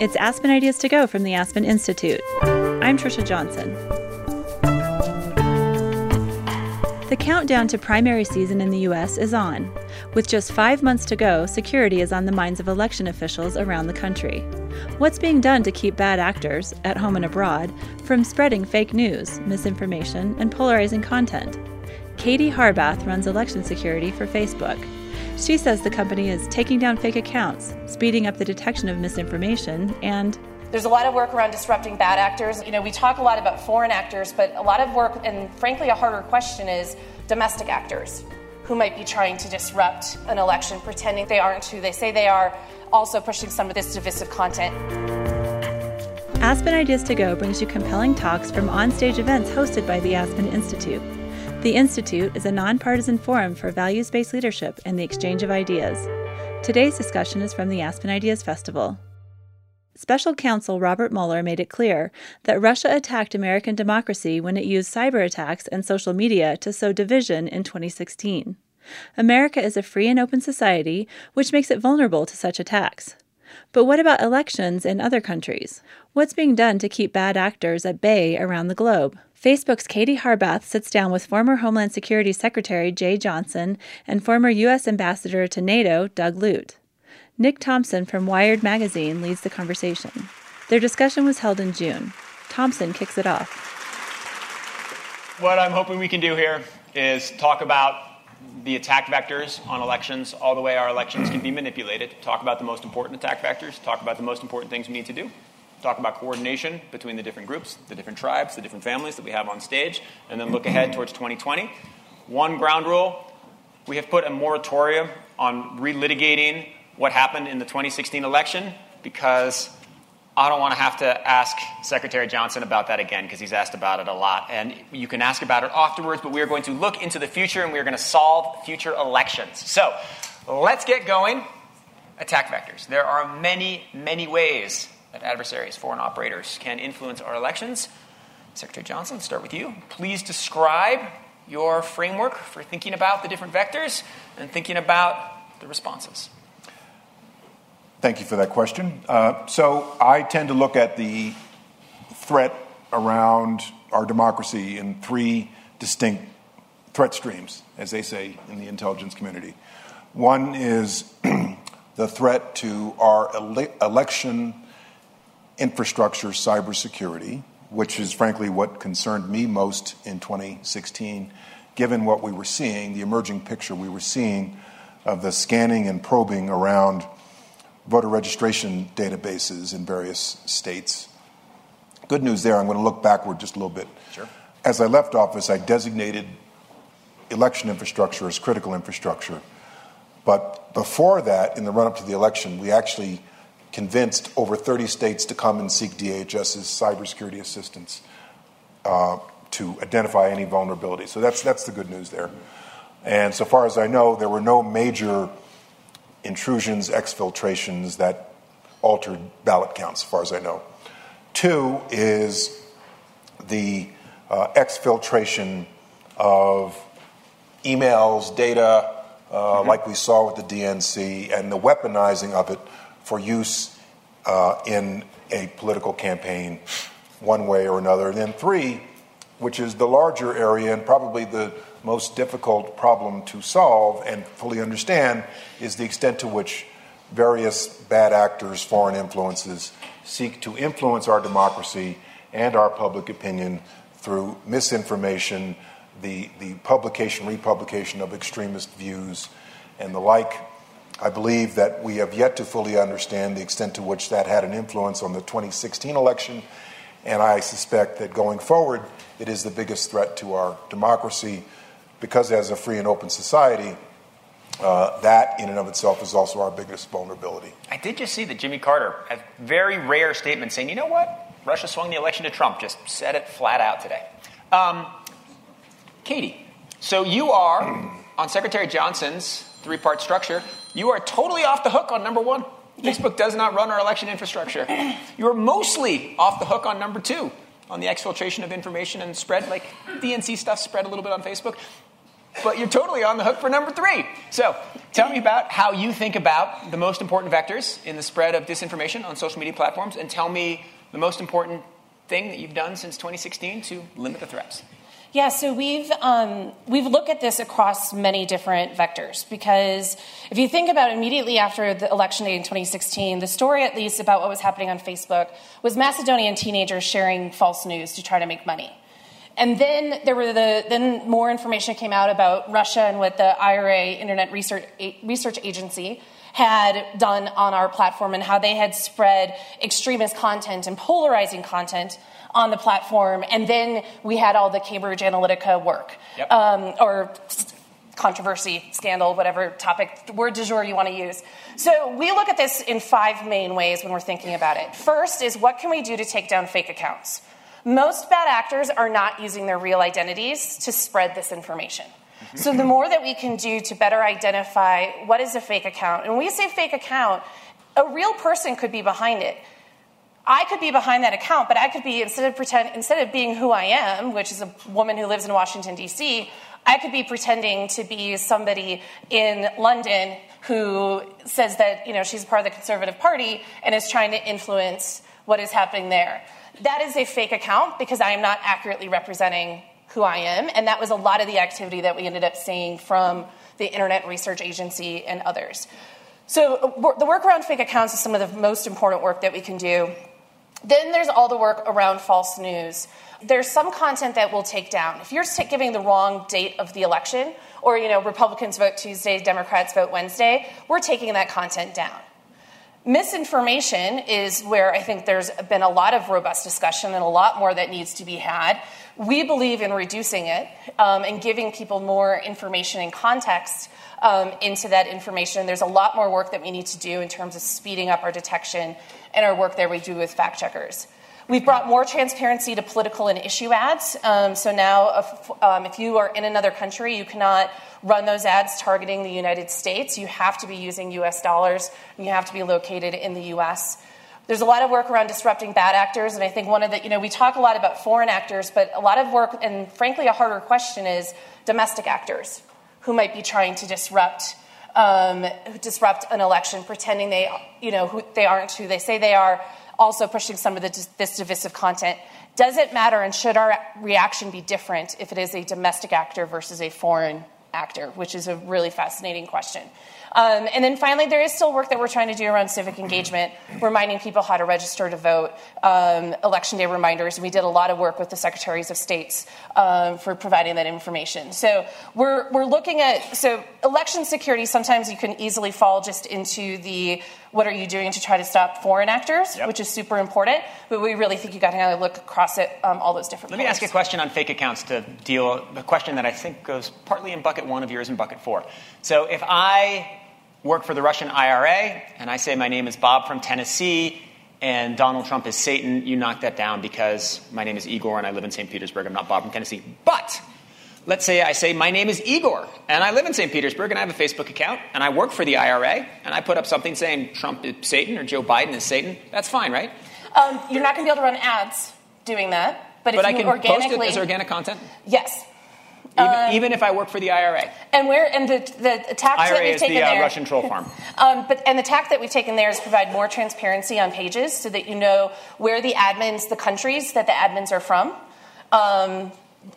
It's Aspen Ideas to Go from the Aspen Institute. I'm Trisha Johnson. The countdown to primary season in the U.S. is on. With just five months to go, security is on the minds of election officials around the country. What's being done to keep bad actors, at home and abroad, from spreading fake news, misinformation, and polarizing content? Katie Harbath runs election security for Facebook. She says the company is taking down fake accounts, speeding up the detection of misinformation, and there's a lot of work around disrupting bad actors. You know, we talk a lot about foreign actors, but a lot of work, and frankly, a harder question is domestic actors who might be trying to disrupt an election, pretending they aren't who they say they are, also pushing some of this divisive content. Aspen Ideas to Go brings you compelling talks from onstage events hosted by the Aspen Institute. The Institute is a nonpartisan forum for values based leadership and the exchange of ideas. Today's discussion is from the Aspen Ideas Festival. Special counsel Robert Mueller made it clear that Russia attacked American democracy when it used cyber attacks and social media to sow division in 2016. America is a free and open society, which makes it vulnerable to such attacks. But what about elections in other countries? What's being done to keep bad actors at bay around the globe? Facebook's Katie Harbath sits down with former Homeland Security Secretary Jeh Johnson and former U.S. Ambassador to NATO Doug Lute. Nick Thompson from Wired Magazine leads the conversation. Their discussion was held in June. Thompson kicks it off. What I'm hoping we can do here is talk about the attack vectors on elections, all the way our elections can be manipulated, talk about the most important attack vectors, talk about the most important things we need to do, talk about coordination between the different groups, the different tribes, the different families that we have on stage, and then look ahead towards 2020. One ground rule we have put a moratorium on relitigating what happened in the 2016 election because I don't want to have to ask Secretary Johnson about that again because he's asked about it a lot. And you can ask about it afterwards, but we are going to look into the future and we are going to solve future elections. So let's get going. Attack vectors. There are many, many ways that adversaries, foreign operators, can influence our elections. Secretary Johnson, start with you. Please describe your framework for thinking about the different vectors and thinking about the responses. Thank you for that question. Uh, so I tend to look at the threat around our democracy in three distinct threat streams, as they say in the intelligence community. One is the threat to our ele- election infrastructure cybersecurity, which is frankly what concerned me most in 2016, given what we were seeing, the emerging picture we were seeing of the scanning and probing around voter registration databases in various states. Good news there, I'm going to look backward just a little bit. Sure. As I left office, I designated election infrastructure as critical infrastructure. But before that, in the run up to the election, we actually convinced over 30 states to come and seek DHS's cybersecurity assistance uh, to identify any vulnerability. So that's, that's the good news there. And so far as I know, there were no major intrusions, exfiltrations that altered ballot counts, as far as I know. Two is the uh, exfiltration of emails, data, uh, mm-hmm. like we saw with the DNC, and the weaponizing of it for use uh, in a political campaign, one way or another. And then three, which is the larger area and probably the most difficult problem to solve and fully understand is the extent to which various bad actors, foreign influences, seek to influence our democracy and our public opinion through misinformation, the, the publication, republication of extremist views, and the like. I believe that we have yet to fully understand the extent to which that had an influence on the 2016 election, and I suspect that going forward, it is the biggest threat to our democracy, because as a free and open society, uh, that in and of itself is also our biggest vulnerability. I did just see that Jimmy Carter, a very rare statement saying, you know what? Russia swung the election to Trump, just said it flat out today. Um, Katie, so you are on Secretary Johnson's three part structure, you are totally off the hook on number one. Facebook does not run our election infrastructure. You're mostly off the hook on number two, on the exfiltration of information and spread, like DNC stuff spread a little bit on Facebook. but you're totally on the hook for number three. So tell me about how you think about the most important vectors in the spread of disinformation on social media platforms, and tell me the most important thing that you've done since 2016 to limit the threats. Yeah, so we've um, we've looked at this across many different vectors because if you think about immediately after the election day in 2016, the story at least about what was happening on Facebook was Macedonian teenagers sharing false news to try to make money. And then there were the then more information came out about Russia and what the IRA Internet Research Research Agency had done on our platform and how they had spread extremist content and polarizing content on the platform. And then we had all the Cambridge Analytica work yep. um, or controversy, scandal, whatever topic, word du jour you want to use. So we look at this in five main ways when we're thinking about it. First is what can we do to take down fake accounts? Most bad actors are not using their real identities to spread this information. So the more that we can do to better identify what is a fake account, and when we say fake account, a real person could be behind it. I could be behind that account, but I could be instead of pretend instead of being who I am, which is a woman who lives in Washington D.C., I could be pretending to be somebody in London who says that you know she's part of the Conservative Party and is trying to influence what is happening there. That is a fake account because I am not accurately representing who I am, and that was a lot of the activity that we ended up seeing from the Internet Research Agency and others. So uh, the work around fake accounts is some of the most important work that we can do then there's all the work around false news. There's some content that we'll take down. If you're giving the wrong date of the election, or you know, Republicans vote Tuesday, Democrats vote Wednesday, we're taking that content down. Misinformation is where I think there's been a lot of robust discussion and a lot more that needs to be had. We believe in reducing it um, and giving people more information and context um, into that information. There's a lot more work that we need to do in terms of speeding up our detection and our work that we do with fact checkers. We've brought more transparency to political and issue ads. Um, so now, if, um, if, you are in another country, you cannot run those ads targeting the United States. You have to be using US dollars, and you have to be located in the US. There's a lot of work around disrupting bad actors, and I think one of the, you know, we talk a lot about foreign actors, but a lot of work, and frankly, a harder question is domestic actors who might be trying to disrupt um, disrupt an election, pretending they, you know, who, they aren't who they say they are, also pushing some of the, this divisive content. Does it matter, and should our reaction be different if it is a domestic actor versus a foreign actor, which is a really fascinating question. Um, and then finally, there is still work that we're trying to do around civic engagement, reminding people how to register to vote, um, election day reminders. We did a lot of work with the secretaries of states um, for providing that information. So we're, we're looking at, so election security, sometimes you can easily fall just into the what are you doing to try to stop foreign actors, yep. which is super important. But we really think you got to look across it, um, all those different. Let me ask you a question on fake accounts to deal a question that I think goes partly in bucket one of yours and bucket four. So if I work for the Russian IRA and I say my name is Bob from Tennessee and Donald Trump is Satan, you knock that down because my name is Igor and I live in St. Petersburg. I'm not Bob from Tennessee. But let's say I say, My name is Igor, and I live in St. Petersburg, and I have a Facebook account, and I work for the IRA, and I put up something saying Trump is Satan or Joe Biden is Satan. That's fine, right? Um, you're not going to be able to run ads doing that. But, but if I can organically, post it as organic content? Yes. Even, um, even, if I work for the IRA. And where and the the tack IRA that we've is taken the, uh, Russian troll farm. um, but and the tack that we've taken there is provide more transparency on pages so that you know where the admins, the countries that the admins are from, um,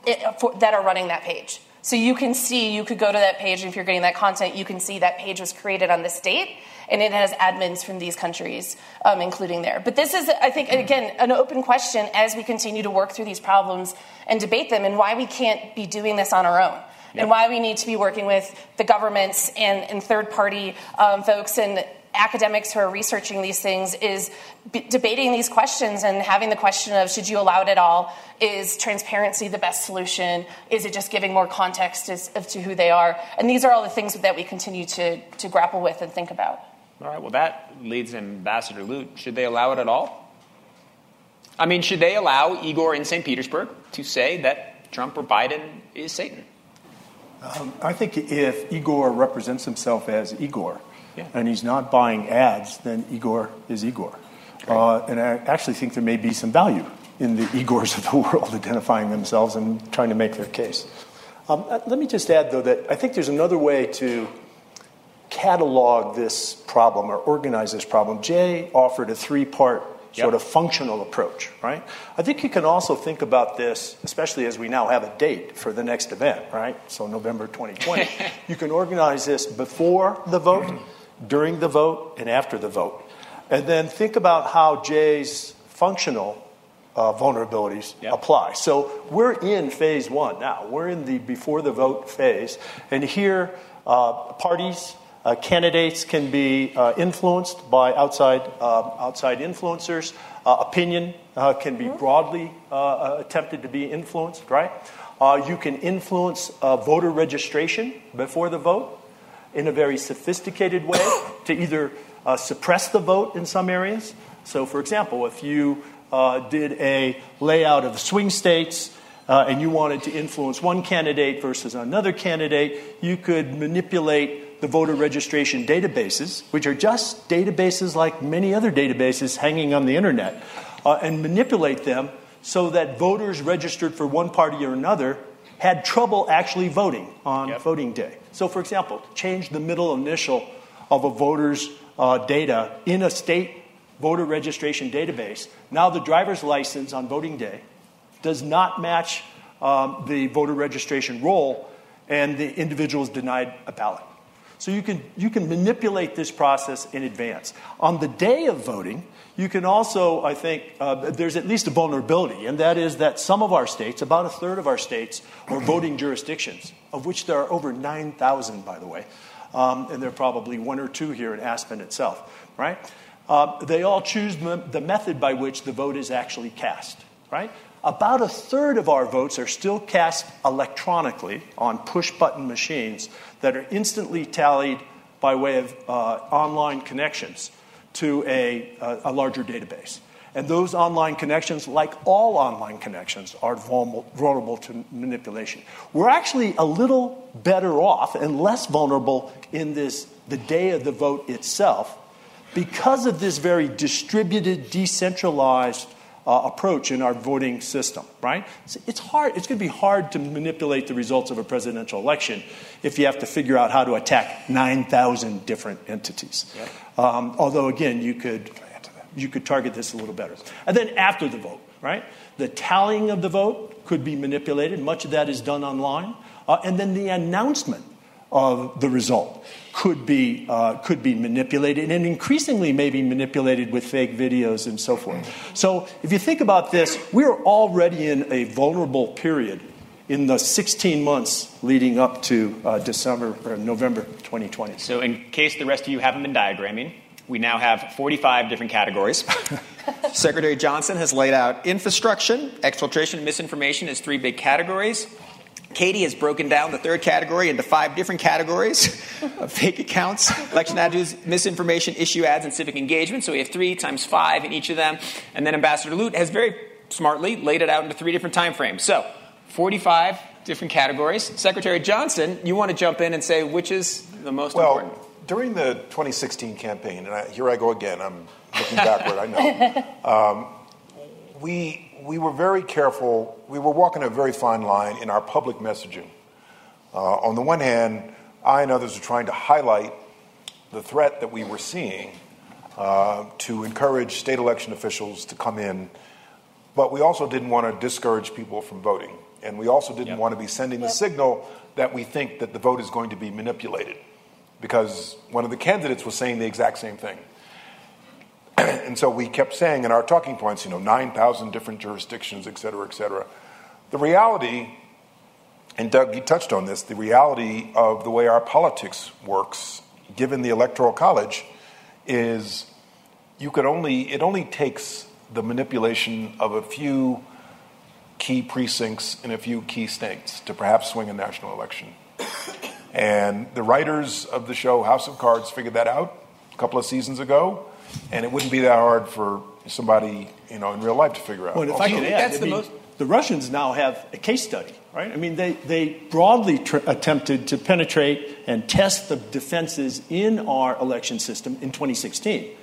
it, for, that are running that page. So you can see, you could go to that page, if you're getting that content, you can see that page was created on this date, and it has admins from these countries, um, including there. But this is, I think, again, an open question as we continue to work through these problems and debate them, and why we can't be doing this on our own. Yep. And why we need to be working with the governments and, and third party um, folks and academics who are researching these things is b- debating these questions and having the question of should you allow it at all? Is transparency the best solution? Is it just giving more context as, as to who they are? And these are all the things that we continue to, to grapple with and think about. All right, well, that leads Ambassador Lute. Should they allow it at all? I mean, should they allow Igor in St. Petersburg to say that Trump or Biden is Satan? Um, I think if Igor represents himself as Igor, yeah. and he's not buying ads, then Igor is Igor. Uh, and I actually think there may be some value in the Igors of the world identifying themselves and trying to make their case. Um, uh, let me just add, though, that I think there's another way to catalog this problem or organize this problem. Jeh offered a three part sort of functional approach, right? I think you can also think about this, especially as we now have a date for the next event, right? So November 2020. you can organize this before the vote, during the vote, and after the vote. And then think about how Jeh's functional uh, vulnerabilities yep. apply. So we're in phase one now. We're in the before the vote phase. And here, uh, parties, uh, candidates can be uh, influenced by outside, uh, outside influencers. Uh, opinion can be mm-hmm. broadly attempted to be influenced, right? you can influence voter registration before the vote in a very sophisticated way to either suppress the vote in some areas. So, for example, if you did a layout of swing states uh, and you wanted to influence one candidate versus another candidate, you could manipulate the voter registration databases, which are just databases like many other databases hanging on the internet, uh, and manipulate them so that voters registered for one party or another had trouble actually voting on yep. voting day. So, for example, change the middle initial of a voter's uh, data in a state voter registration database. Now, the driver's license on voting day does not match um, the voter registration roll, and the individual is denied a ballot. So you can, you can manipulate this process in advance. On the day of voting, you can also, I think, uh, there's at least a vulnerability, and that is that some of our states, about a third of our states, are voting jurisdictions, of which there are over 9,000, by the way, um, and there are probably one or two here in Aspen itself, right? Uh, they all choose the method by which the vote is actually cast, right? About a third of our votes are still cast electronically on push button machines that are instantly tallied by way of uh, online connections to a, a, a larger database. And those online connections, like all online connections, are vulnerable to manipulation. We're actually a little better off and less vulnerable in this, the day of the vote itself because of this very distributed, decentralized uh, approach in our voting system, right? It's, it's hard. It's going to be hard to manipulate the results of a presidential election if you have to figure out how to attack 9,000 different entities. Yep. Um, although, again, you could, you could target this a little better. And then after the vote, right? The tallying of the vote could be manipulated. Much of that is done online. Uh, and then the announcement of the result could be, uh, could be manipulated and increasingly maybe manipulated with fake videos and so forth. So if you think about this, we're already in a vulnerable period in the 16 months leading up to uh, December or November 2020. So in case the rest of you haven't been diagramming, we now have 45 different categories. Secretary Johnson has laid out infrastructure, exfiltration, and misinformation as three big categories. Katie has broken down the third category into five different categories of fake accounts, election ads, misinformation, issue ads, and civic engagement. So we have three times five in each of them. And then Ambassador Lute has very smartly laid it out into three different time frames. So 45 different categories. Secretary Johnson, you want to jump in and say which is the most well, important? During the 2016 campaign, and I, here I go again, I'm looking backward, I know. Um, we we were very careful. We were walking a very fine line in our public messaging. Uh, on the one hand, I and others were trying to highlight the threat that we were seeing uh, to encourage state election officials to come in, but we also didn't want to discourage people from voting. And we also didn't yep. want to be sending yep. the signal that we think that the vote is going to be manipulated. Because one of the candidates was saying the exact same thing. and so we kept saying in our talking points, you know, 9,000 different jurisdictions, et cetera, et cetera. The reality, and Doug, you touched on this, the reality of the way our politics works, given the Electoral College, is you could only, it only takes the manipulation of a few key precincts in a few key states to perhaps swing a national election. And the writers of the show House of Cards figured that out a couple of seasons ago and it wouldn't be that hard for somebody, you know, in real life to figure out. Well, if I could add, I mean, most... the Russians now have a case study, right? I mean, they, they broadly tr- attempted to penetrate and test the defenses in our election system in 2016.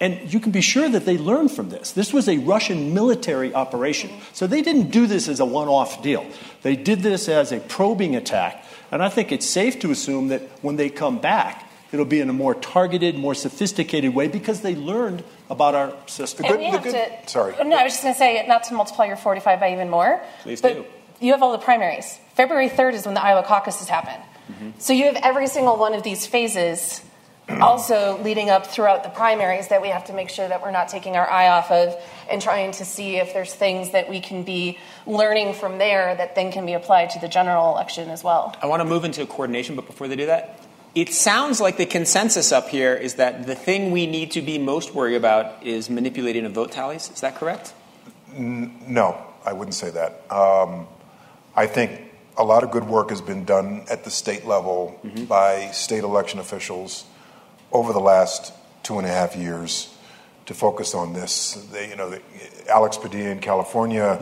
And you can be sure that they learned from this. This was a Russian military operation. So they didn't do this as a one off deal. They did this as a probing attack. And I think it's safe to assume that when they come back, it'll be in a more targeted, more sophisticated way because they learned about our system. And we have good- to, sorry. No, I was just going to say, not to multiply your 45 by even more. Please but do. You have all the primaries. February 3rd is when the Iowa caucuses happen. Mm-hmm. So you have every single one of these phases also leading up throughout the primaries that we have to make sure that we're not taking our eye off of and trying to see if there's things that we can be learning from there that then can be applied to the general election as well. I want to move into coordination, but before they do that, it sounds like the consensus up here is that the thing we need to be most worried about is manipulating of vote tallies. Is that correct? No, I wouldn't say that. Um, I think a lot of good work has been done at the state level by state election officials over the last two and a half years to focus on this. They, you know, the, Alex Padilla in California,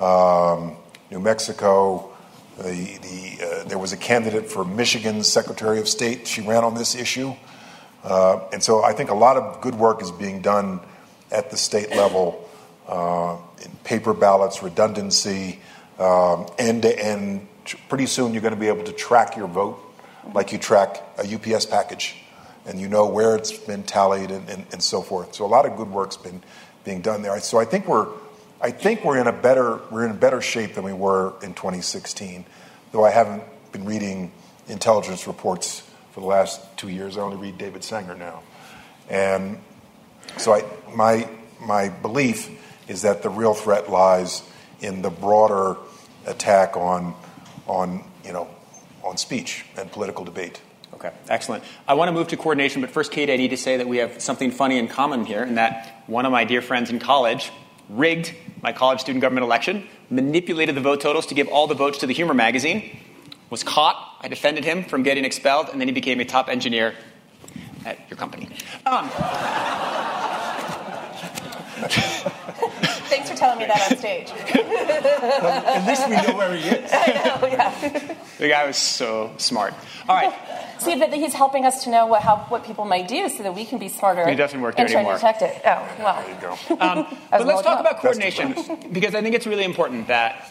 um, New Mexico. The, the, uh, there was a candidate for Michigan's Secretary of State. She ran on this issue. Uh, and so I think a lot of good work is being done at the state level uh, in paper ballots, redundancy, end to end. Pretty soon you're going to be able to track your vote like you track a UPS package, and you know where it's been tallied and, and, and so forth. So a lot of good work's been being done there. So I think we're, I think we're in a better we're in a better shape than we were in 2016. Though I haven't been reading intelligence reports for the last two years. I only read David Sanger now, and so I, my my belief is that the real threat lies in the broader attack on on you know on speech and political debate. Okay, excellent. I want to move to coordination, but first, Kate, I need to say that we have something funny in common here, and that one of my dear friends in college rigged my college student government election, manipulated the vote totals to give all the votes to the Humor magazine, was caught. I defended him from getting expelled, and then he became a top engineer at your company. Um, for telling me that on stage. At least we know where he is. oh, yeah. the guy was so smart. All right, See, but he's helping us to know what, how, what people might do so that we can be smarter. He doesn't work there and try anymore. to detect it. Oh, well. There you go. Um, but let's talk done. about coordination because I think it's really important that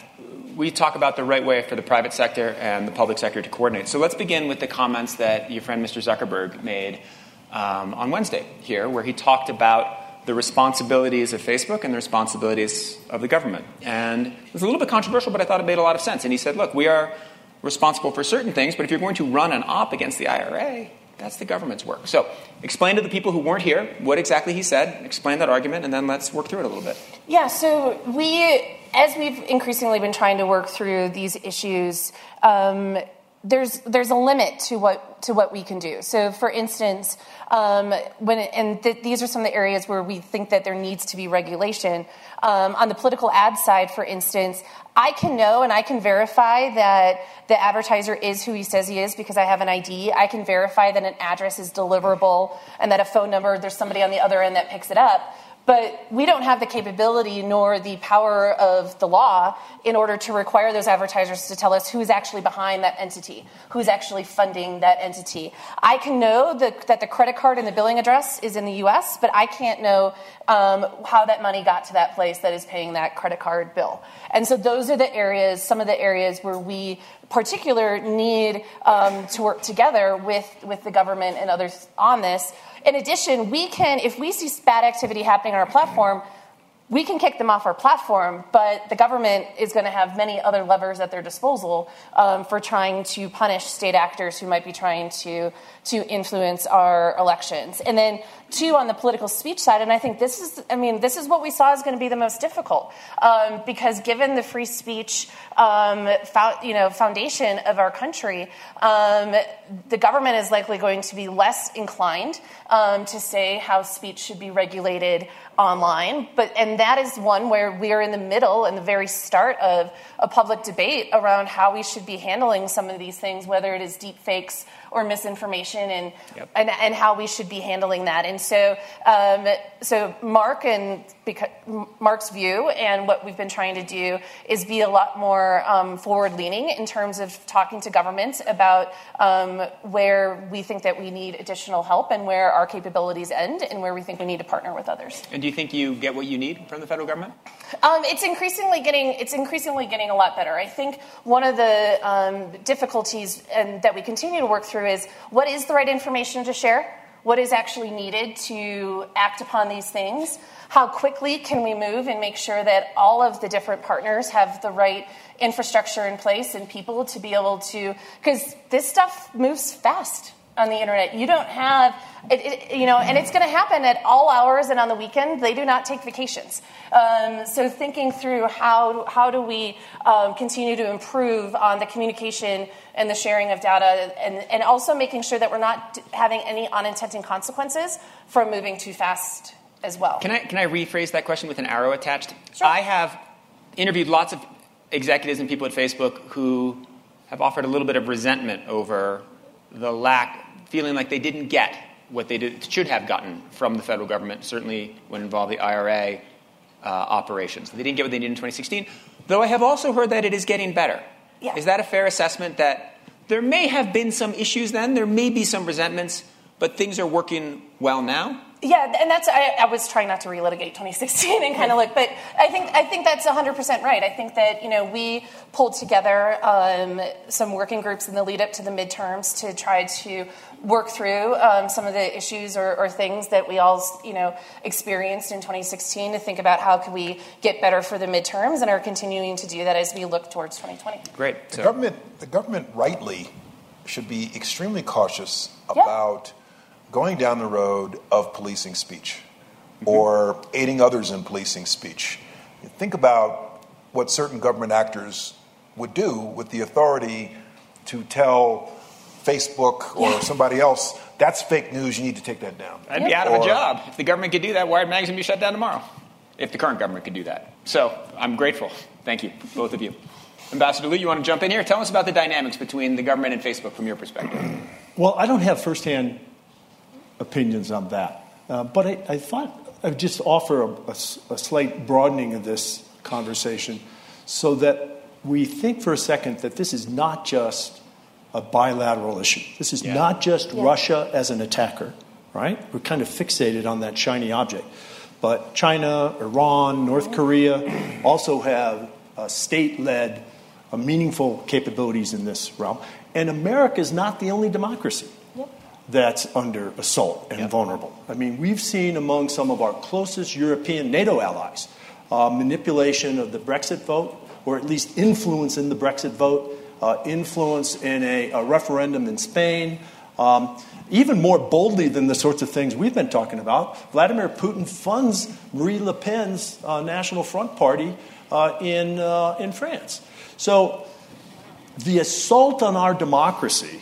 we talk about the right way for the private sector and the public sector to coordinate. So let's begin with the comments that your friend Mr. Zuckerberg made um, on Wednesday here, where he talked about the responsibilities of Facebook and the responsibilities of the government. And it was a little bit controversial, but I thought it made a lot of sense. And he said, look, we are responsible for certain things, but if you're going to run an op against the IRA, that's the government's work. So explain to the people who weren't here what exactly he said, explain that argument, and then let's work through it a little bit. Yeah, so we, as we've increasingly been trying to work through these issues, um, there's there's a limit to what to what we can do. So, for instance, um, when and th- these are some of the areas where we think that there needs to be regulation. Um, on the political ad side, for instance, I can know and I can verify that the advertiser is who he says he is because I have an ID. I can verify that an address is deliverable and that a phone number there's somebody on the other end that picks it up. But we don't have the capability nor the power of the law in order to require those advertisers to tell us who's actually behind that entity, who's actually funding that entity. I can know the, that the credit card and the billing address is in the US, but I can't know um, how that money got to that place that is paying that credit card bill. And so those are the areas, some of the areas where we particular need um, to work together with, with the government and others on this. In addition, we can, if we see bad activity happening on our platform, we can kick them off our platform, but the government is going to have many other levers at their disposal um, for trying to punish state actors who might be trying to to influence our elections. And then two on the political speech side, and I think this is, I mean, this is what we saw is going to be the most difficult um, because given the free speech, um, fo- you know, foundation of our country, um, the government is likely going to be less inclined um, to say how speech should be regulated online. But and that is one where we are in the middle and the very start of a public debate around how we should be handling some of these things, whether it is deep fakes or misinformation and, yep. and, and how we should be handling that. And so, um, so Mark and because, Mark's view and what we've been trying to do is be a lot more um, forward leaning in terms of talking to government about um, where we think that we need additional help and where our capabilities end and where we think we need to partner with others. And do you think you get what you need from the federal government? Um, it's increasingly getting it's increasingly getting a lot better. I think one of the um, difficulties and that we continue to work through is what is the right information to share, what is actually needed to act upon these things, how quickly can we move and make sure that all of the different partners have the right infrastructure in place and people to be able to because this stuff moves fast on the internet. You don't have, it, it, you know, and it's going to happen at all hours and on the weekend. They do not take vacations. Um, so thinking through how how do we um, continue to improve on the communication and the sharing of data, and and also making sure that we're not having any unintended consequences from moving too fast as well. Can I can I rephrase that question with an arrow attached? Sure. I have interviewed lots of executives and people at Facebook who have offered a little bit of resentment over the lack feeling like they didn't get what they did, should have gotten from the federal government, certainly when involved the IRA uh, operations. They didn't get what they needed in 2016, though I have also heard that it is getting better. Yeah. Is that a fair assessment that there may have been some issues then, there may be some resentments, but things are working well now? Yeah, and that's I, I, was trying not to relitigate 2016 and kind of look, but I think I think that's 100 percent right. I think that you know we pulled together um, some working groups in the lead up to the midterms to try to work through um, some of the issues or, or, things that we all you know experienced in 2016 to think about how can we get better for the midterms and are continuing to do that as we look towards 2020. Great. The government, the government rightly should be extremely cautious about. Yeah going down the road of policing speech mm-hmm. or aiding others in policing speech. Think about what certain government actors would do with the authority to tell Facebook or yeah. somebody else that's fake news. You need to take that down. I'd be out of or, a job if the government could do that. Wired magazine would be shut down tomorrow. If the current government could do that. So I'm grateful. Thank you, both of you. Ambassador Lute, you want to jump in here? Tell us about the dynamics between the government and Facebook from your perspective. Well, I don't have firsthand opinions on that. Uh, but I, I, thought I'd just offer a, a, a slight broadening of this conversation so that we think for a second that this is not just a bilateral issue. This is yeah. not just yeah. Russia as an attacker, right? We're kind of fixated on that shiny object. But China, Iran, North Korea also have uh, state led, uh, meaningful capabilities in this realm. And America is not the only democracy that's under assault and yep. vulnerable. I mean, we've seen among some of our closest European NATO allies uh, manipulation of the Brexit vote, or at least influence in the Brexit vote, influence in a, a, referendum in Spain. Um, even more boldly than the sorts of things we've been talking about, Vladimir Putin funds Marie Le Pen's uh, National Front Party uh, in, uh, in France. So the assault on our democracy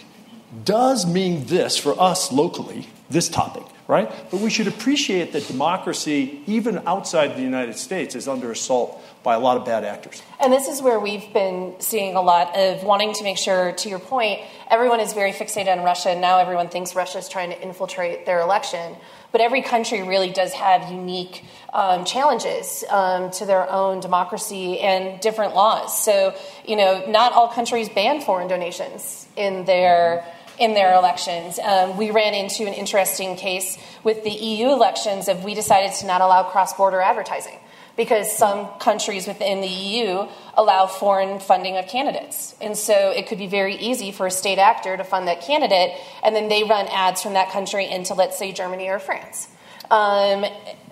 does mean this for us locally, this topic, right? But we should appreciate that democracy, even outside the United States, is under assault by a lot of bad actors. And this is where we've been seeing a lot of wanting to make sure, to your point, everyone is very fixated on Russia, and now everyone thinks Russia is trying to infiltrate their election. But every country really does have unique um, challenges um, to their own democracy and different laws. So, you know, not all countries ban foreign donations in their in their elections. Um, we ran into an interesting case with the EU elections of we decided to not allow cross border advertising because some countries within the EU allow foreign funding of candidates. And so it could be very easy for a state actor to fund that candidate, and then they run ads from that country into, let's say, Germany or France. Um,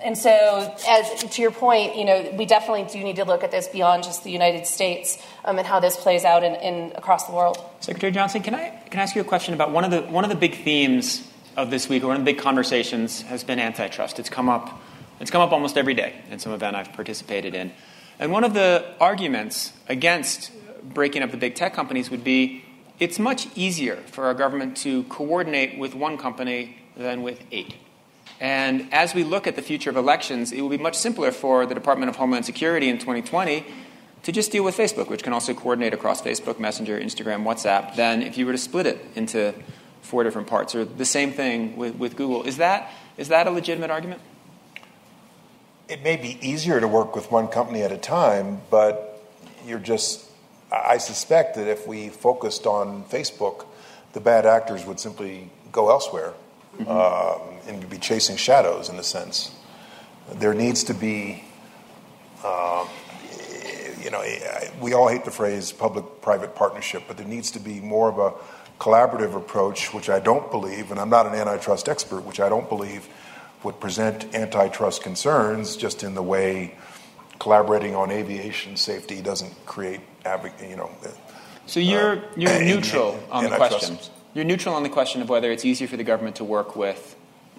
and so, as to your point, you know, we definitely do need to look at this beyond just the United States um, and how this plays out in, in, across the world. Secretary Johnson, can I can I ask you a question about one of the one of the big themes of this week, or one of the big conversations, has been antitrust. It's come up. It's come up almost every day in some event I've participated in. And one of the arguments against breaking up the big tech companies would be it's much easier for our government to coordinate with one company than with eight. And as we look at the future of elections, it will be much simpler for the Department of Homeland Security in 2020 to just deal with Facebook, which can also coordinate across Facebook, Messenger, Instagram, WhatsApp, than if you were to split it into four different parts, or the same thing with, with Google. Is that is that a legitimate argument? It may be easier to work with one company at a time, but you're just. I suspect that if we focused on Facebook, the bad actors would simply go elsewhere mm-hmm. um, and be chasing shadows in a sense. There needs to be, uh, you know, we all hate the phrase public private partnership, but there needs to be more of a collaborative approach, which I don't believe, and I'm not an antitrust expert, which I don't believe would present antitrust concerns just in the way collaborating on aviation safety doesn't create, you know. So you're uh, you're neutral on the question. You're neutral on the question of whether it's easier for the government to work with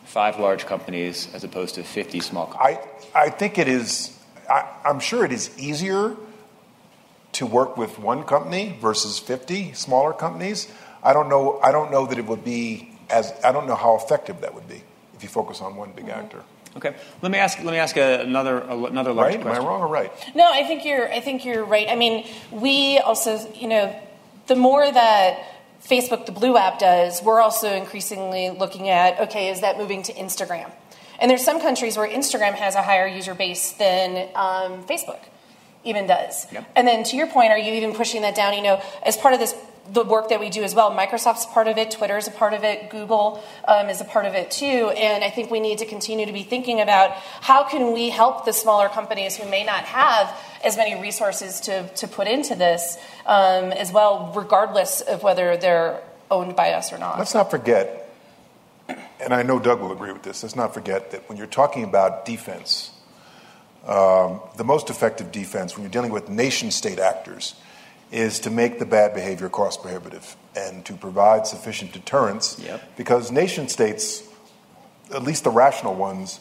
five large companies as opposed to 50 small companies. I I think it is. I, I'm sure it is easier to work with one company versus 50 smaller companies. I don't know. I don't know that it would be as. I don't know how effective that would be if you focus on one big mm-hmm. actor. Okay, let me ask. Let me ask a, another another large right? question. Am I wrong or right? No, I think you're. I think you're right. I mean, we also, you know, the more that Facebook, the Blue app, does, we're also increasingly looking at. Okay, is that moving to Instagram? And there's some countries where Instagram has a higher user base than um, Facebook even does. Yep. And then to your point, are you even pushing that down? You know, as part of this the work that we do as well. Microsoft's part of it, Twitter's a part of it, Google um, is a part of it too. And I think we need to continue to be thinking about how can we help the smaller companies who may not have as many resources to, to put into this um, as well, regardless of whether they're owned by us or not. Let's not forget, and I know Doug will agree with this, let's not forget that when you're talking about defense, um, the most effective defense when you're dealing with nation state actors is to make the bad behavior cost prohibitive and to provide sufficient deterrence yep. because nation states, at least the rational ones,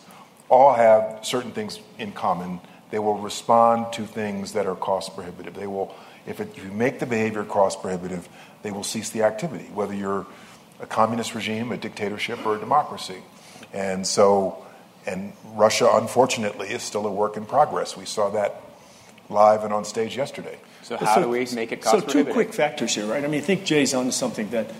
all have certain things in common. They will respond to things that are cost prohibitive. They will, if, it, if you make the behavior cost prohibitive, they will cease the activity, whether you're a communist regime, a dictatorship, or a democracy. And so, and Russia, unfortunately, is still a work in progress. We saw that live and on stage yesterday. So how so, do we make it cost So two quick factors here, right? I mean, I think Jeh's onto something that,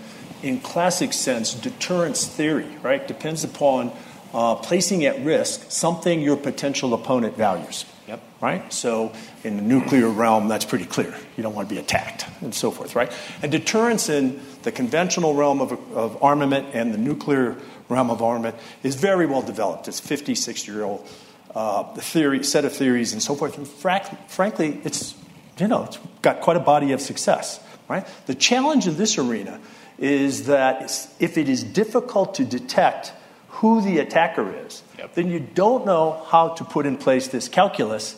in classic sense, deterrence theory, right, depends upon uh, placing at risk something your potential opponent values. Yep. Right? So in the nuclear realm, that's pretty clear. You don't want to be attacked and so forth, right? And deterrence in the conventional realm of, of armament and the nuclear realm of armament is very well developed. It's 50, 60 year old uh, theory, set of theories and so forth. And frankly, it's you know, it's got quite a body of success, right? The challenge of this arena is that if it is difficult to detect who the attacker is, yep. then you don't know how to put in place this calculus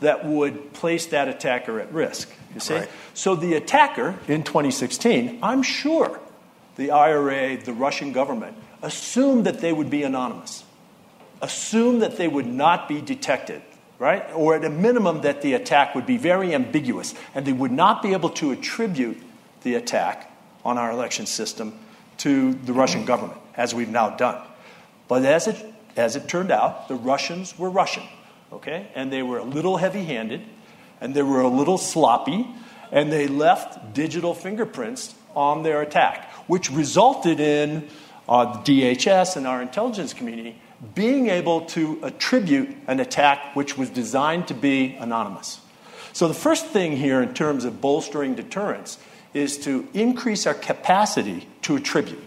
that would place that attacker at risk. You see? Right. So the attacker in 2016, I'm sure the IRA, the Russian government, assumed that they would be anonymous, assumed that they would not be detected right? Or at a minimum, that the attack would be very ambiguous and they would not be able to attribute the attack on our election system to the Russian government, as we've now done. But as it, as it turned out, the Russians were Russian, okay? And they were a little heavy handed and they were a little sloppy and they left digital fingerprints on their attack, which resulted in uh, DHS and our intelligence community being able to attribute an attack which was designed to be anonymous. So, the first thing here in terms of bolstering deterrence is to increase our capacity to attribute,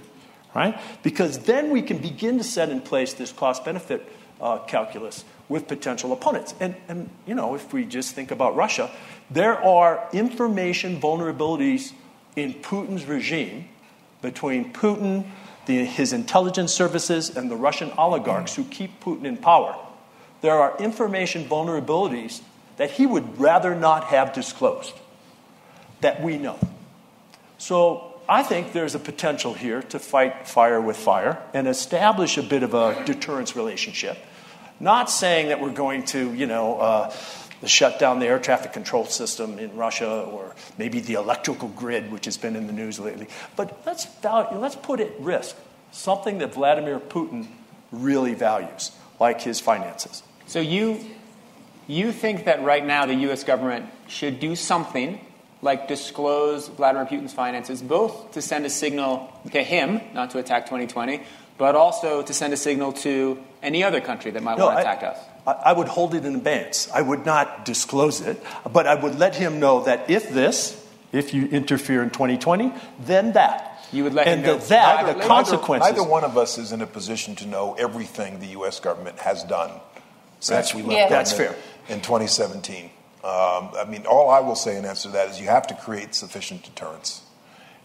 right? Because then we can begin to set in place this cost benefit uh, calculus with potential opponents. And, and, you know, if we just think about Russia, there are information vulnerabilities in Putin's regime between Putin the, his intelligence services and the Russian oligarchs who keep Putin in power, there are information vulnerabilities that he would rather not have disclosed that we know. So I think there's a potential here to fight fire with fire and establish a bit of a deterrence relationship. Not saying that we're going to, you know, uh, shut down the air traffic control system in Russia or maybe the electrical grid, which has been in the news lately. But let's, value, let's put at risk something that Vladimir Putin really values, like his finances. So you, you think that right now the U.S. government should do something like disclose Vladimir Putin's finances, both to send a signal to him, not to attack 2020, but also to send a signal to any other country that might no, want to attack us? I would hold it in abeyance. I would not disclose it, but I would let him know that if this, if you interfere in 2020, then that. You would let and him know that, the consequences. Neither, one of us is in a position to know everything the U.S. government has done since we left yeah. That's fair. in 2017. Um, I mean, all I will say in answer to that is you have to create sufficient deterrence.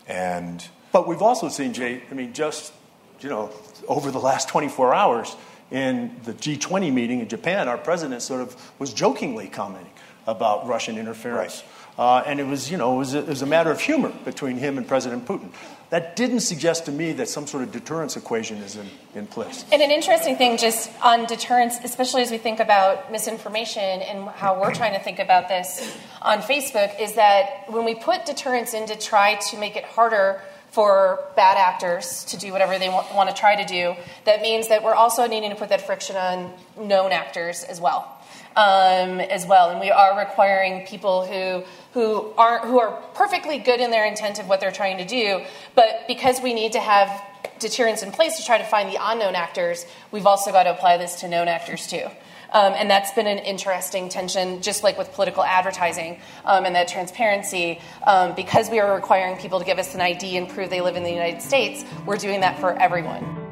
And but we've also seen Jeh. I mean, just you know, over the last 24 hours in the G20 meeting in Japan, our president sort of was jokingly commenting about Russian interference. Right. Uh, and it was, you know, it was, a, it was, a, matter of humor between him and President Putin. That didn't suggest to me that some sort of deterrence equation is in, in place. And an interesting thing, just on deterrence, especially as we think about misinformation and how we're trying to think about this on Facebook, is that when we put deterrence in to try to make it harder for bad actors to do whatever they want, want to try to do, that means that we're also needing to put that friction on known actors as well um, as well. And we are requiring people who who aren't who are perfectly good in their intent of what they're trying to do, but because we need to have deterrence in place to try to find the unknown actors, we've also got to apply this to known actors too. Um, and that's been an interesting tension, just like with political advertising um, and that transparency. Um, because we are requiring people to give us an ID and prove they live in the United States, we're doing that for everyone.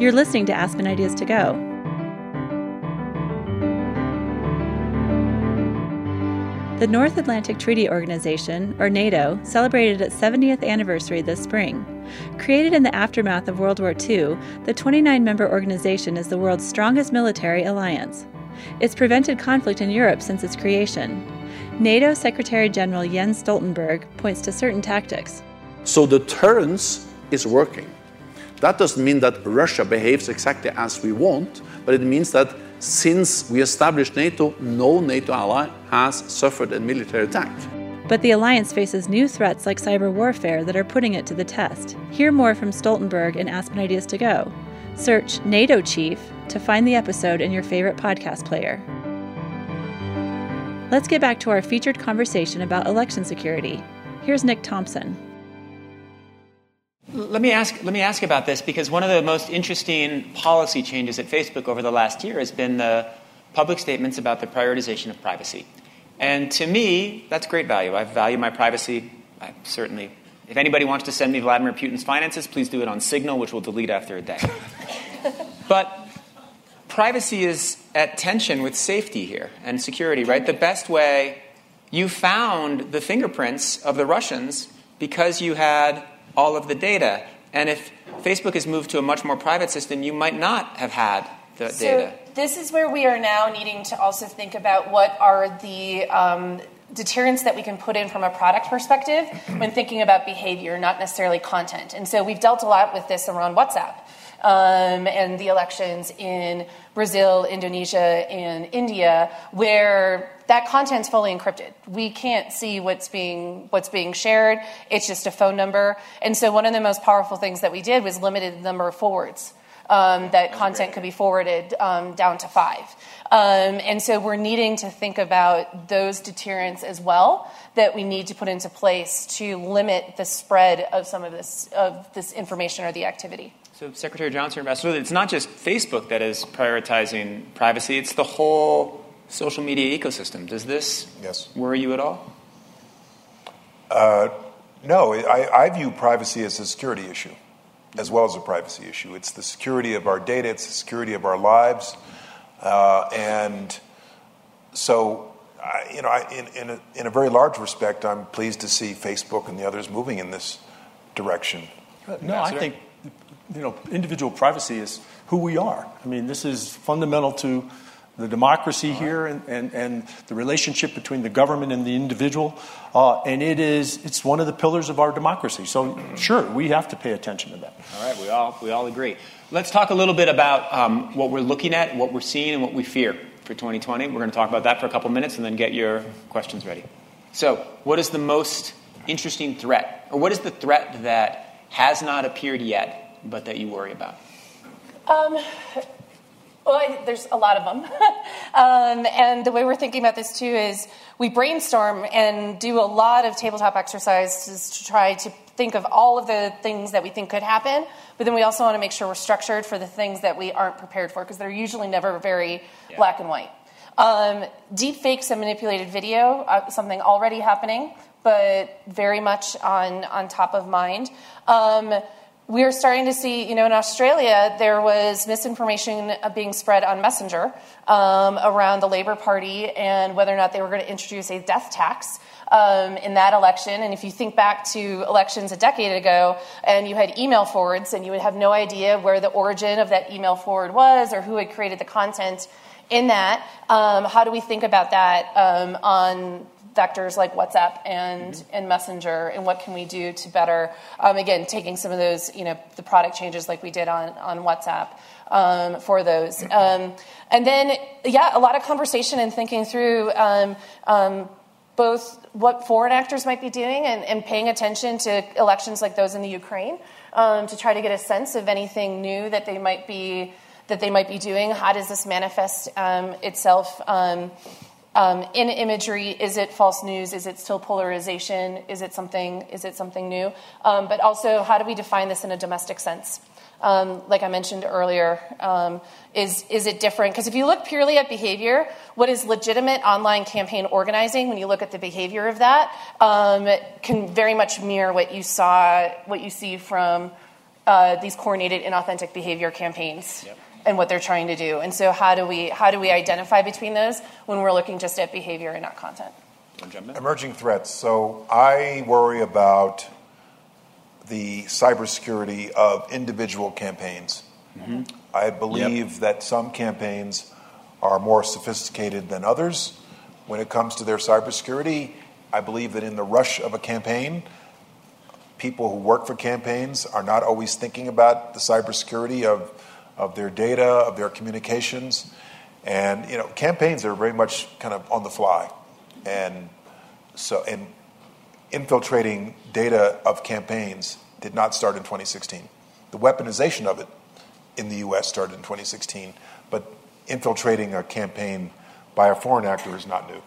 You're listening to Aspen Ideas to Go. The North Atlantic Treaty Organization, or NATO, celebrated its 70th anniversary this spring. Created in the aftermath of World War II, the 29 member organization is the world's strongest military alliance. It's prevented conflict in Europe since its creation. NATO Secretary General Jens Stoltenberg points to certain tactics. So deterrence is working. That doesn't mean that Russia behaves exactly as we want, but it means that since we established NATO, no NATO ally has suffered a military attack. But the alliance faces new threats like cyber warfare that are putting it to the test. Hear more from Stoltenberg in Aspen to Go. Search NATO Chief to find the episode in your favorite podcast player. Let's get back to our featured conversation about election security. Here's Nick Thompson. Let me ask. Let me ask about this because one of the most interesting policy changes at Facebook over the last year has been the public statements about the prioritization of privacy. And to me, that's great value. I value my privacy. I certainly, if anybody wants to send me Vladimir Putin's finances, please do it on Signal, which will delete after a day. but privacy is at tension with safety here and security, right? The best way you found the fingerprints of the Russians because you had all of the data. And if Facebook has moved to a much more private system, you might not have had the so data. This is where we are now needing to also think about what are the um, deterrents that we can put in from a product perspective when thinking about behavior, not necessarily content. And so we've dealt a lot with this around WhatsApp um, and the elections in Brazil, Indonesia, and India, where that content's fully encrypted. We can't see what's being what's being shared. It's just a phone number. And so one of the most powerful things that we did was limited the number of forwards. Um, that content could be forwarded um, down to five. Um, and so we're needing to think about those deterrents as well that we need to put into place to limit the spread of some of this of this information or the activity. So, Secretary Johnson, Ambassador, it's not just Facebook that is prioritizing privacy; it's the whole social media ecosystem. Does this yes. worry you at all? Uh, no, I, I view privacy as a security issue, as well as a privacy issue. It's the security of our data. It's the security of our lives, uh, and so I, you know, I, in, in a, in, a, very large respect, I'm pleased to see Facebook and the others moving in this direction. No, I think you know, individual privacy is who we are. I mean, this is fundamental to the democracy here and, and, and the relationship between the government and the individual. Uh, and it is, it's one of the pillars of our democracy. So, sure, we have to pay attention to that. All right, we all, we all agree. Let's talk a little bit about um, what we're looking at, what we're seeing, and what we fear for 2020. We're going to talk about that for a couple minutes and then get your questions ready. So, what is the most interesting threat, or what is the threat that has not appeared yet, but that you worry about? Um, well, I, there's a lot of them. um, and the way we're thinking about this too is we brainstorm and do a lot of tabletop exercises to try to think of all of the things that we think could happen. But then we also want to make sure we're structured for the things that we aren't prepared for because they're usually never very yeah. black and white. Um, deep fakes and manipulated video, uh, something already happening, but very much on, on top of mind. Um, we're starting to see, you know, in Australia, there was misinformation being spread on Messenger um, around the Labour Party and whether or not they were going to introduce a death tax um, in that election. And if you think back to elections a decade ago and you had email forwards and you would have no idea where the origin of that email forward was or who had created the content in that, um, how do we think about that um, on vectors like WhatsApp and, mm-hmm. and Messenger, and what can we do to better, um, again, taking some of those, you know, the product changes like we did on, on WhatsApp um, for those. Um, and then, yeah, a lot of conversation and thinking through um, um, both what foreign actors might be doing and, and, paying attention to elections like those in the Ukraine um, to try to get a sense of anything new that they might be that they might be doing. How does this manifest itself? Um, in imagery, is it false news? Is it still polarization? Is it something? Is it something new? Um, but also, how do we define this in a domestic sense? Um, like I mentioned earlier, um, is is it different? Because if you look purely at behavior, what is legitimate online campaign organizing? When you look at the behavior of that, um, can very much mirror what you saw, what you see from uh, these coordinated inauthentic behavior campaigns. Yep and what they're trying to do. And so how do we how do we identify between those when we're looking just at behavior and not content? Emerging threats. So I worry about the cybersecurity of individual campaigns. Mm-hmm. I believe yep. that some campaigns are more sophisticated than others when it comes to their cybersecurity. I believe that in the rush of a campaign, people who work for campaigns are not always thinking about the cybersecurity of of their data, of their communications. And, you know, campaigns are very much kind of on the fly. And so, and infiltrating data of campaigns did not start in 2016. The weaponization of it in the US started in 2016, but infiltrating a campaign by a foreign actor is not new.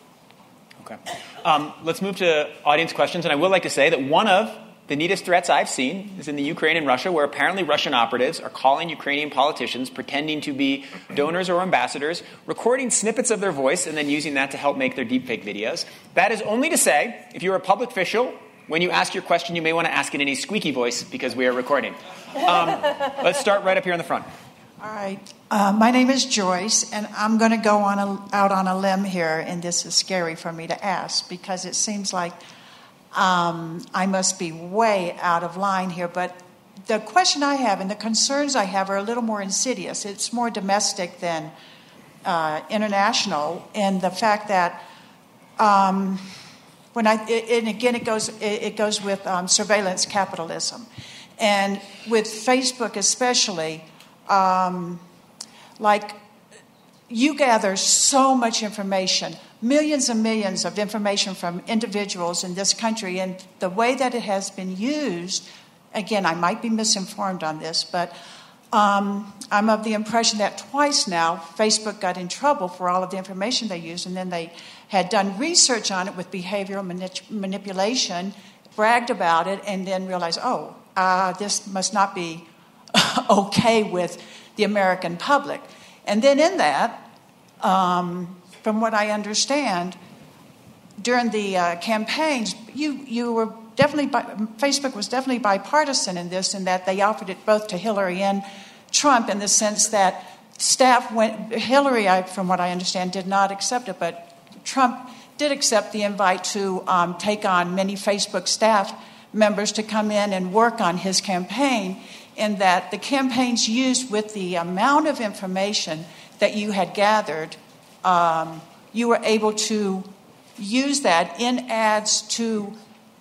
Okay. Um, let's move to audience questions. And I would like to say that one of the neatest threats I've seen is in the Ukraine and Russia, where apparently Russian operatives are calling Ukrainian politicians, pretending to be donors or ambassadors, recording snippets of their voice, and then using that to help make their deepfake videos. That is only to say, if you're a public official, when you ask your question, you may want to ask it in a squeaky voice because we are recording. Um, let's start right up here in the front. All right. Uh, my name is Joyce, and I'm going to go on a, out on a limb here, and this is scary for me to ask because it seems like um, I must be way out of line here, but the question I have and the concerns I have are a little more insidious. It's more domestic than uh, international, and the fact that um, when I and again it goes it goes with um, surveillance capitalism, and with Facebook especially, um, like you gather so much information millions and millions of information from individuals in this country, and the way that it has been used, again, I might be misinformed on this, but um, I'm of the impression that twice now Facebook got in trouble for all of the information they used, and then they had done research on it with behavioral manip- manipulation, bragged about it, and then realized, oh, uh, this must not be okay with the American public. And then in that, um, from what I understand, during the uh, campaigns, you, you were definitely, Facebook was definitely bipartisan in this, in that they offered it both to Hillary and Trump in the sense that staff went, Hillary, I, from what I understand, did not accept it, but Trump did accept the invite to um, take on many Facebook staff members to come in and work on his campaign, in that the campaigns used with the amount of information that you had gathered um, you were able to use that in ads to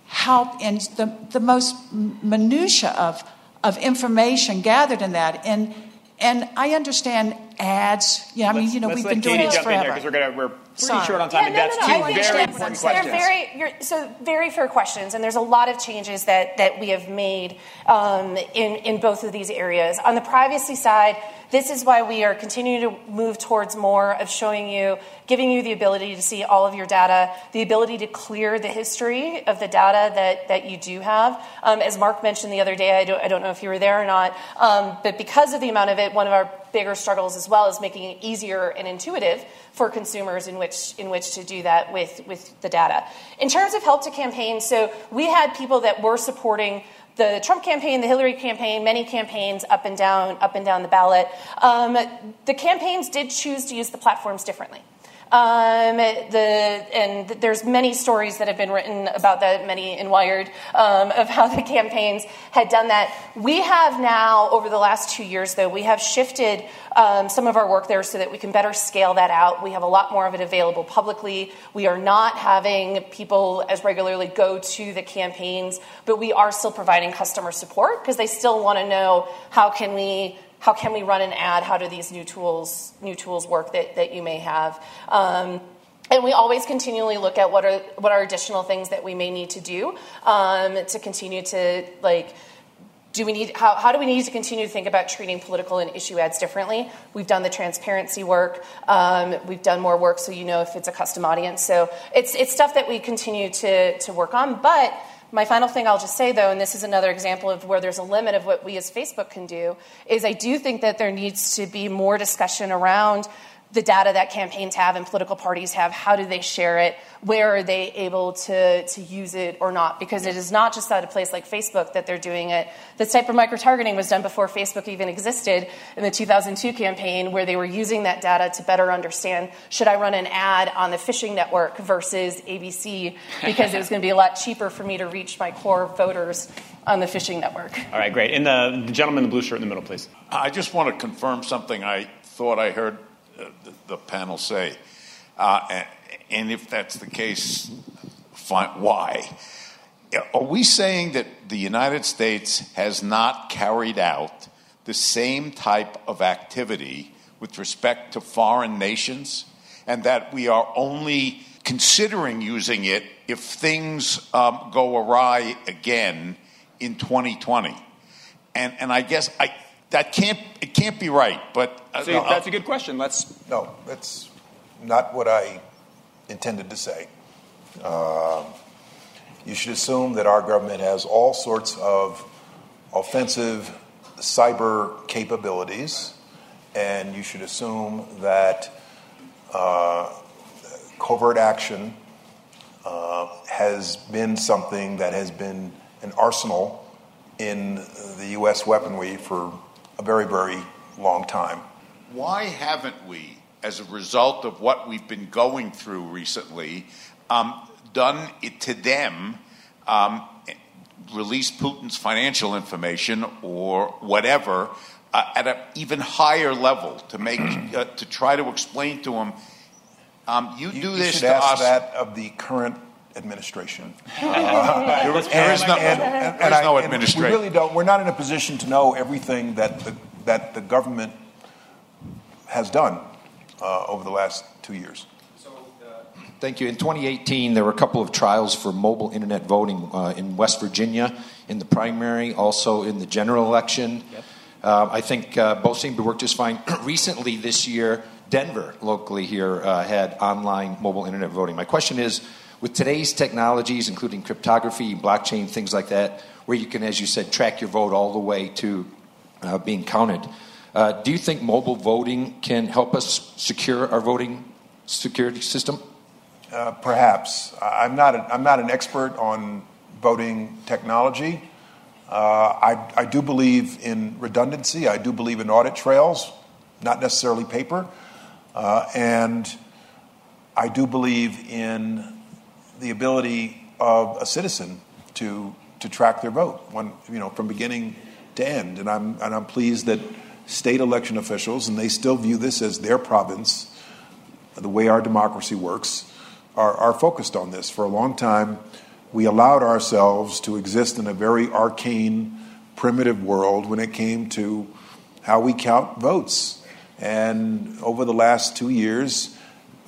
help in the, the most minutia of, of information gathered in that. And, and I understand ads? Yeah, I mean, you know, Let's we've let been doing Katie this jump in here forever. because we're gonna we're pretty Sorry. short on time, Yeah, and no, that's no, no, two very that- important they're questions. very, you're, so very fair questions, and there's a lot of changes that, that we have made um, in, in both of these areas. On the privacy side, this is why we are continuing to move towards more of showing you, giving you the ability to see all of your data, the ability to clear the history of the data that, that you do have. Um, as Mark mentioned the other day, I don't, I don't know if you were there or not, um, but because of the amount of it, one of our bigger struggles as well as making it easier and intuitive for consumers in which in which to do that with with the data. In terms of help to campaign, so we had people that were supporting the Trump campaign, the Hillary campaign, many campaigns up and down up and down the ballot. Um, the campaigns did choose to use the platforms differently. Um, the, and there's many stories that have been written about that, many in Wired, um, of how the campaigns had done that. We have now, over the last two years, though, we have shifted um, some of our work there so that we can better scale that out. We have a lot more of it available publicly. We are not having people as regularly go to the campaigns, but we are still providing customer support because they still want to know how can we how can we run an ad? How do these new tools new tools work that, that you may have? Um, and we always continually look at what are what are additional things that we may need to do um, to continue to like do we need how, how do we need to continue to think about treating political and issue ads differently we've done the transparency work um, we've done more work so you know if it's a custom audience so it's it's stuff that we continue to to work on but my final thing I'll just say, though, and this is another example of where there's a limit of what we as Facebook can do, is I do think that there needs to be more discussion around the data that campaigns have and political parties have. How do they share it? Where are they able to, to use it or not? Because it is not just at a place like Facebook that they're doing it. This type of micro targeting was done before Facebook even existed in the 2002 campaign, where they were using that data to better understand should I run an ad on the fishing network versus ABC because it was going to be a lot cheaper for me to reach my core voters on the fishing network. All right, great. And the, the gentleman in the blue shirt in the middle, please. I just want to confirm something I thought I heard uh, the, panel say. Uh, and, and if that's the case, fine, why? Are we saying that the United States has not carried out the same type of activity with respect to foreign nations, and that we are only considering using it if things um, go awry again in 2020? And, and I guess I, that can't it can't be right. But uh, So that's a good question. Let's No, that's not what I intended to say. Uh, you should assume that our government has all sorts of offensive cyber capabilities, and you should assume that uh, covert action uh, has been something that has been an arsenal in the U.S. weaponry for a very, very long time. why haven't we, as a result of what we've been going through recently, um, done it to them? Um, release Putin's financial information or whatever uh, at an even higher level to make uh, to try to explain to them um, you, You, do you this should to ask us. that of the current administration. there is, there is no, there is I- no administration. We really don't. We're not in a position to know everything that the, that the government has done uh, over the last two years. Thank you. In 2018, there were a couple of trials for mobile internet voting uh, in West Virginia in the primary, also in the general election. Uh, I think uh, both seem to work just fine. Recently, this year, Denver, locally here, uh, had online mobile internet voting. My question is with today's technologies, including cryptography, blockchain, things like that, where you can, as you said, track your vote all the way to uh, being counted, uh, do you think mobile voting can help us secure our voting security system? Uh, perhaps I'm not. A, I'm not an expert on voting technology. Uh, I, I do believe in redundancy. I do believe in audit trails, not necessarily paper, uh, and I do believe in the ability of a citizen to to track their vote when you know from beginning to end. And I'm and I'm pleased that state election officials and they still view this as their province. The way our democracy works, are, are focused on this. For a long time, we allowed ourselves to exist in a very arcane, primitive world when it came to how we count votes. And over the last two years,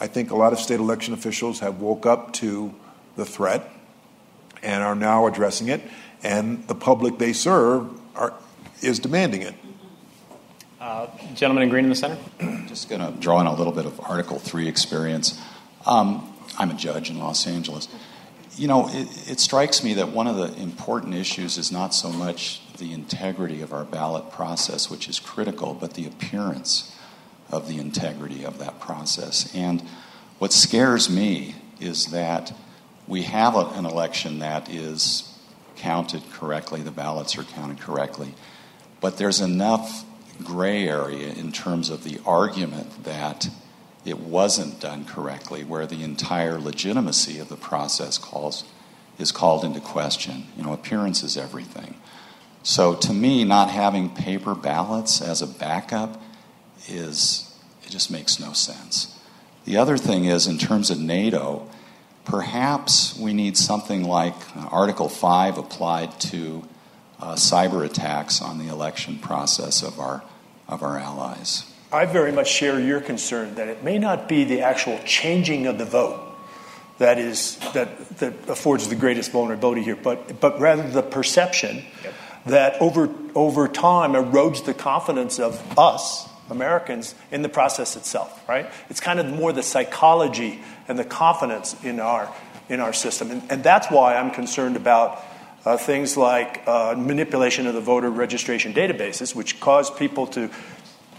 I think a lot of state election officials have woke up to the threat and are now addressing it, and the public they serve are, is demanding it. Uh, gentleman in green in the center. Just going to draw on a little bit of Article 3 experience. Um, I'm a judge in Los Angeles. You know, it, it strikes me that one of the important issues is not so much the integrity of our ballot process, which is critical, but the appearance of the integrity of that process. And what scares me is that we have a, an election that is counted correctly, the ballots are counted correctly, but there's enough gray area in terms of the argument that it wasn't done correctly, where the entire legitimacy of the process calls, is called into question. You know, appearance is everything. So to me, not having paper ballots as a backup is, it just makes no sense. The other thing is, in terms of NATO, perhaps we need something like Article 5 applied to uh, cyber attacks on the election process of our, of our allies. I very much share your concern that it may not be the actual changing of the vote that is that, that affords the greatest vulnerability here, but but rather the perception yep. that over over time erodes the confidence of us Americans in the process itself. Right? It's kind of more the psychology and the confidence in our in our system, and, and that's why I'm concerned about. Uh, things like uh, manipulation of the voter registration databases, which cause people to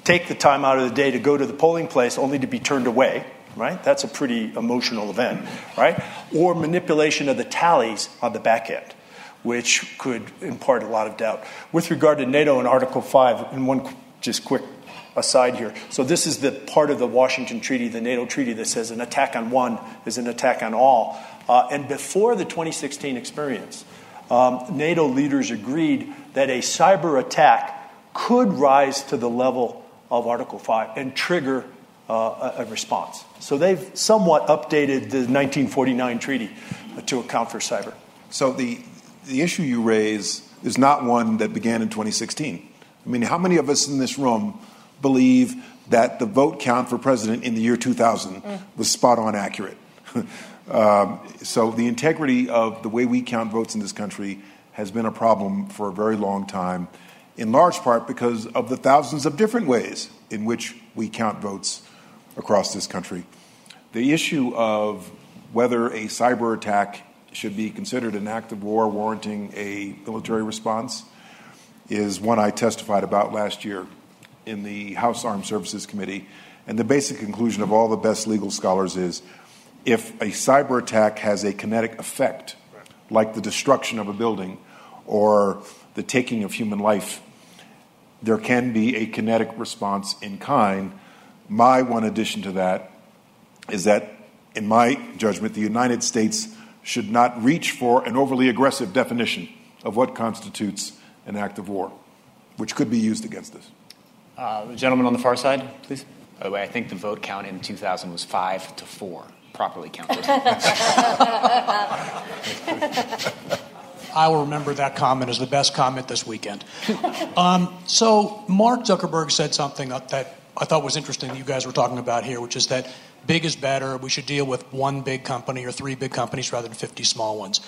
take the time out of the day to go to the polling place only to be turned away, right? That's a pretty emotional event, right? Or manipulation of the tallies on the back end, which could impart a lot of doubt. With regard to NATO and Article 5, and one just quick aside here. So, this is the part of the Washington Treaty, the NATO treaty, that says an attack on one is an attack on all. Uh, and before the 2016 experience, um, NATO leaders agreed that a cyber attack could rise to the level of Article 5 and trigger uh, a, a, response. So they've somewhat updated the 1949 treaty to account for cyber. So the, the issue you raise is not one that began in 2016. I mean, how many of us in this room believe that the vote count for president in the year 2000 mm. was spot on accurate? um, so the integrity of the way we count votes in this country has been a problem for a very long time in large part because of the thousands of different ways in which we count votes across this country. The issue of whether a cyber attack should be considered an act of war warranting a military response is one I testified about last year in the House Armed Services Committee. And the basic conclusion of all the best legal scholars is if a cyber attack has a kinetic effect, like the destruction of a building or the taking of human life, there can be a kinetic response in kind. My one addition to that is that, in my judgment, the United States should not reach for an overly aggressive definition of what constitutes an act of war, which could be used against us. Uh, the gentleman on the far side, please. By the way, I think the vote count in 2000 was five to four, properly counted. I will remember that comment as the best comment this weekend. um, so, Mark Zuckerberg said something that I thought was interesting that you guys were talking about here, which is that big is better. We should deal with one big company or three big companies rather than 50 small ones.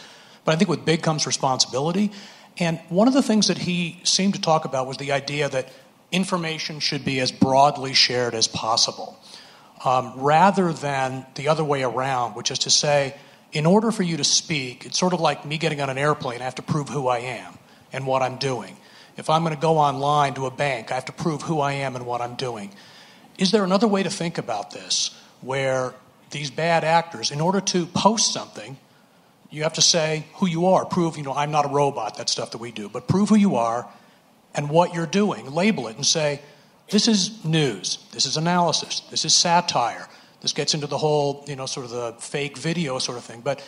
But I think with big comes responsibility. And one of the things that he seemed to talk about was the idea that information should be as broadly shared as possible, um, rather than the other way around, which is to say, in order for you to speak, it's sort of like me getting on an airplane. I have to prove who I am and what I'm doing. If I'm going to go online to a bank, I have to prove who I am and what I'm doing. Is there another way to think about this where these bad actors, in order to post something, you have to say who you are, prove, you know, I'm not a robot, that stuff that we do, but prove who you are and what you're doing. Label it and say, this is news, this is analysis, this is satire, this gets into the whole, you know, sort of the fake video sort of thing. But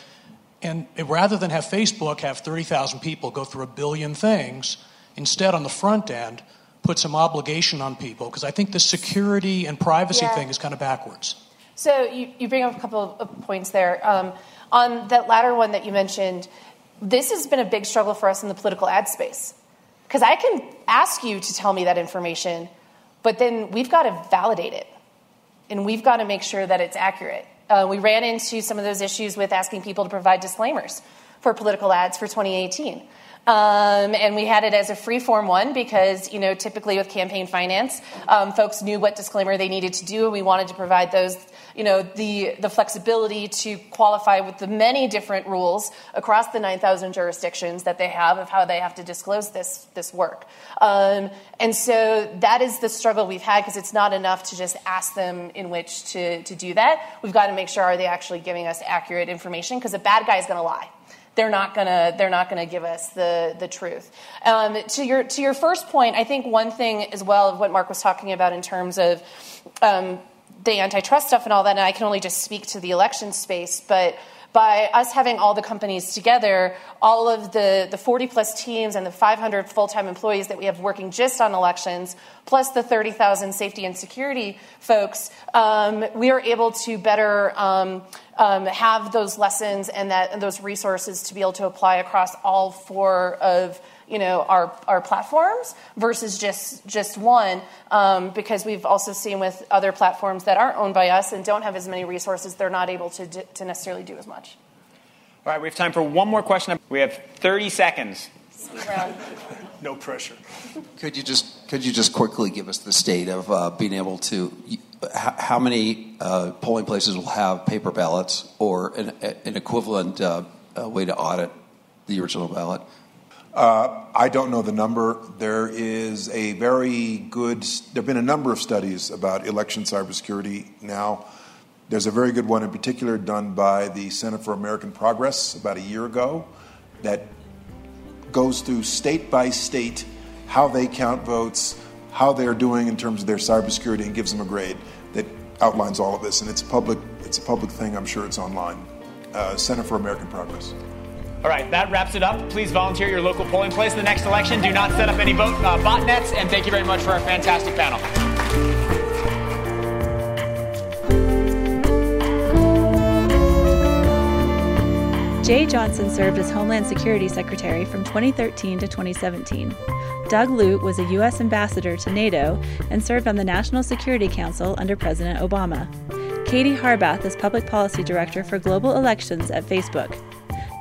and rather than have Facebook have 30,000 people go through a billion things, instead on the front end, put some obligation on people because I think the security and privacy yeah. thing is kind of backwards. So you, you bring up a couple of points there. Um, on that latter one that you mentioned, this has been a big struggle for us in the political ad space. Because I can ask you to tell me that information, But then we've got to validate it, and we've got to make sure that it's accurate. Uh, we ran into some of those issues with asking people to provide disclaimers for political ads for 2018. Um, and we had it as a free form one because, you know, typically with campaign finance, um, folks knew what disclaimer they needed to do, and we wanted to provide those, you know, the, the flexibility to qualify with the many different rules across the 9,000 jurisdictions that they have of how they have to disclose this, this work. Um, and so that is the struggle we've had because it's not enough to just ask them in which to, to do that. We've got to make sure are they actually giving us accurate information because a bad guy is going to lie they're not gonna they're not gonna give us the the truth. Um, to your to your first point, I think one thing as well of what Mark was talking about in terms of um, the antitrust stuff and all that, and I can only just speak to the election space, but by us having all the companies together, all of the, the 40 plus teams and the 500 full time employees that we have working just on elections, plus the 30,000 safety and security folks, um, we are able to better um, um, have those lessons and, that, and those resources to be able to apply across all four of you know our, our platforms versus just just one um, because we've also seen with other platforms that aren't owned by us and don't have as many resources they're not able to, to necessarily do as much. All right we have time for one more question. We have 30 seconds. No pressure. Could you just could you just quickly give us the state of uh, being able to how many uh, polling places will have paper ballots or an, an equivalent uh, way to audit the original ballot uh, I don't know the number. There is a very good, there have been a number of studies about election cybersecurity now. There's a very good one in particular done by the Center for American Progress about a year ago that goes through state by state how they count votes, how they're doing in terms of their cybersecurity, and gives them a grade that outlines all of this. And it's public. It's a public thing. I'm sure it's online. Uh, Center for American Progress. All right, that wraps it up. Please volunteer your local polling place in the next election. Do not set up any vote uh, botnets. And thank you very much for our fantastic panel. Jeh Johnson served as Homeland Security Secretary from 2013 to 2017. Doug Lute was a U.S. ambassador to NATO and served on the National Security Council under President Obama. Katie Harbath is Public Policy Director for Global Elections at Facebook.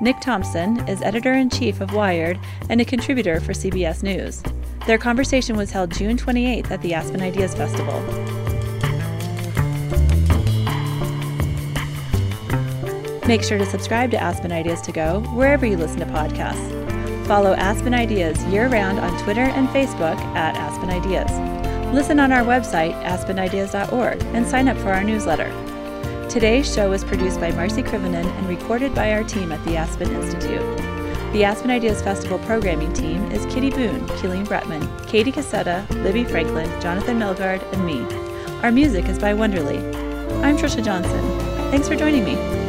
Nick Thompson is editor in chief of Wired and a contributor for CBS News. Their conversation was held June 28th at the Aspen Ideas Festival. Make sure to subscribe to Aspen Ideas to Go wherever you listen to podcasts. Follow Aspen Ideas year round on Twitter and Facebook at Aspen Ideas. Listen on our website, aspenideas.org, and sign up for our newsletter. Today's show was produced by Marci Krivonen and recorded by our team at the Aspen Institute. The Aspen Ideas Festival programming team is Kitty Boone, Keeleen Bretman, Katie Cassetta, Libby Franklin, Jonathan Melgard, and me. Our music is by Wonderly. I'm Trisha Johnson. Thanks for joining me.